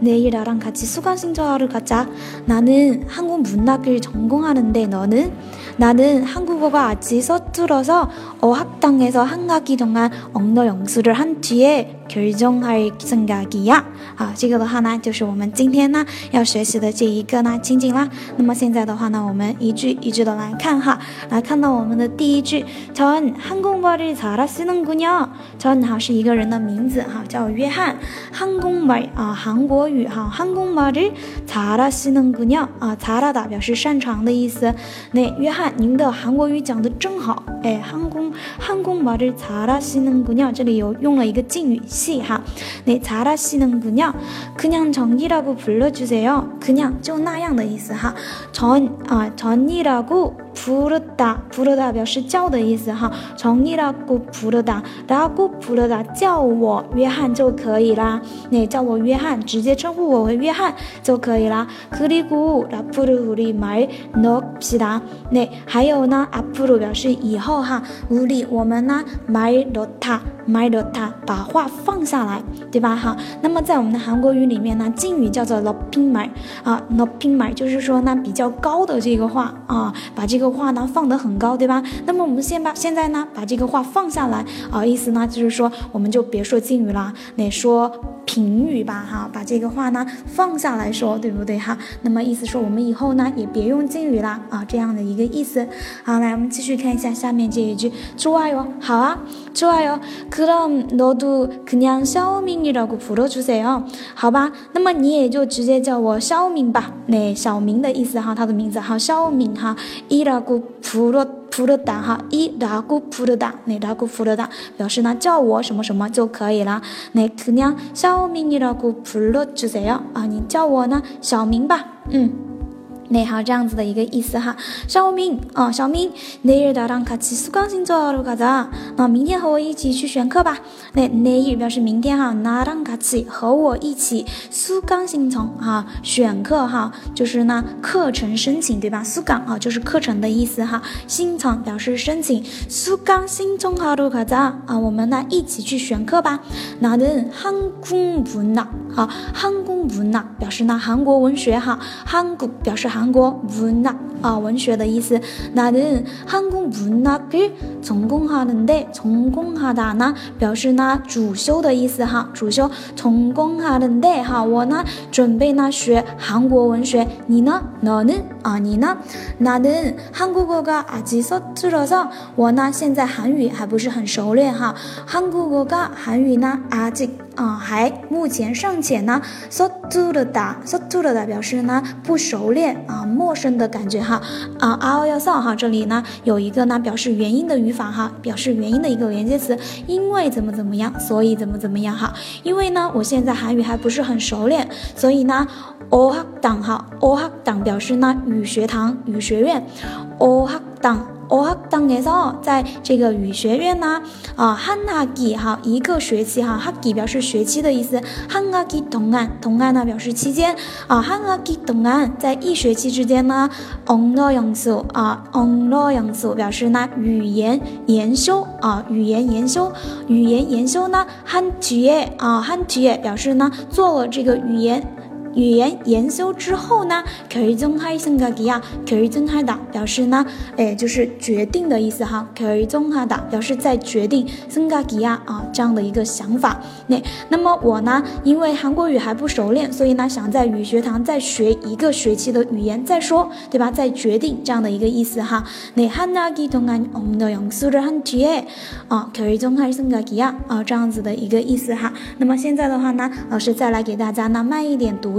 내일 나랑 같이 수강신청하러 가자. 나는 한국 문학을 전공하는데 너는? 나는 한국어가 아직 서툴어서 어학당에서 한 학기 동안 언어 연수를 한 뒤에 결정할 생각이야. 好，这个的话呢，就是我们今天呢要学习的这一个呢情景啦。那么现在的话呢，我们一句一句的来看哈，来看到我们的第一句，전 한국말을 잘하시는군요. 전好是一个人的名字哈，叫约翰。한국말啊，韩国语哈，한국말을 잘하시는군요. 啊，잘하다表示擅长的意思。那约翰，您的韩国语讲的真好，哎，한국韩国말을 잘하시는군요。这里有用了一个敬语 系哈。 네, 잘하시는군요. 그냥 전이라고 불러주세요. 그냥 就那样的意思哈. 전, 아, 전이라고 부르다, 부르다 表示叫的意思哈. 전이라고 부르다, 라고 부르다 叫我约翰就可以啦. 네, 叫我约翰直接称呼我为约翰就可以啦. 그리고 앞으로 우리 말 넣읍시다. 네, 还有呢 앞으로 表示以后哈. 우리 我们呢말 넣다, 말 넣다 把话放下来。对吧？哈，那么在我们的韩国语里面呢，敬语叫做 높임말啊높임말就是说呢比较高的这个话啊，把这个 话呢放得很高，对吧？那么我们先把现在呢把这个话放下来啊，意思呢就是说我们就别说敬语啦，得说。评语吧，哈，把这个话呢放下来说，对不对哈？那么意思说我们以后呢也别用敬语啦，啊，这样的一个意思。好，来我们继续看一下下面这一句，좋아 요， 好啊，좋아 요。 그럼너도그냥샤오밍이라고불러주세 요。 好吧，那么你也就直接叫我小明吧，那小明的意思哈，他的名字哈，小明哈，이라고불러 普勒达哈，一拉古普勒达，那拉古普勒达表示呢叫我什么什么就可以了。那可娘小明，你拉古普勒就这样啊，你叫我呢小明吧，嗯。那好，这样子的一个意思哈。小明啊，小明，내일나랑같이수강신청하러가자那明天和我一起去选课吧。那내일表示明天哈，나랑같이和我一起수강신청哈，选课哈，就是呢课程申请对吧？수강啊就是课程的意思哈。신청表示申请，수강신청하러가자啊，我们呢一起去选课吧。나는한국문학好，한국 문학表示呢韩国文学哈，韩国表示韩。韩国文学啊，文学的意思。나는한국문학을전공하는데전공하다呢，表示呢主修的意思哈，主修。전공하는데哈，我呢准备呢学韩国文学。你呢？너는啊，你呢？나는한국어가아직서툴어 서， 我呢现在韩语还不是很熟练哈。한국어가韩语呢아직 啊、还目前尚且呢，sotuda sotuda 表示呢不熟练啊、陌生的感觉哈，啊，ao y o s o 哈，这里呢有一个呢表示原因的语法哈，表示原因的一个连接词，因为怎么怎么样，所以怎么怎么样哈，因为呢我现在韩语还不是很熟练，所以呢，o h a k d n 哈，o h a k d n 表示呢语学堂、语学院，o h a k d n 오학 당。 哦哈，当年哦，在这个语学院呢，啊，汉哈基哈一个学期哈，哈基表示学期的意思，汉哈基同安同安呢表示期间啊，汉哈基同安在一学期之间呢，언어연수啊，언어연수表示呢语言研修啊，语言研修，语言研修呢，한뒤에啊，한뒤에表示呢做了这个语言。 语言研修之后呢，결정할생각이 야， 결정하다表示呢，哎，就是决定的意思哈。결정하다表示在决定생각이 야， 啊，这样的一个想法。那那么我呢，因为韩国语还不熟练，所以呢，想在语学堂再学一个学期的语言再说，对吧？再决定这样的一个意思哈。那한학기동안언어연수를한뒤에啊，결정할생각이 야， 啊，这样子的一个意思哈。那么现在的话呢，老师再来给大家呢慢一点读。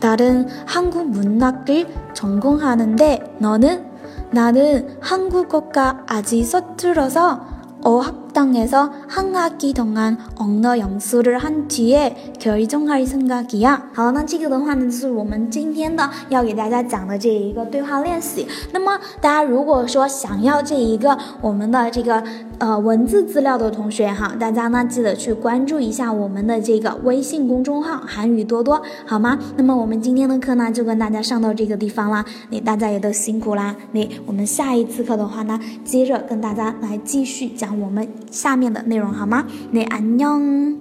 나는한국 문학을 전공하는데 너는 나는 한국어가 아직 서툴러서 어학 당에서한학기동안언어연수를한뒤에결정할생각이야好，那这个的话呢，就是我们今天的要给大家讲的这一个对话练习。那么大家如果说想要这一个我们的这个呃文字资料的同学哈，大家呢记得去关注一下我们的这个微信公众号“韩语多多”，好吗？那么我们今天的课呢就跟大家上到这个地方啦，那大家也都辛苦啦。那我们下一次课的话呢，接着跟大家来继续讲我们 下面的内容，好吗？那安녕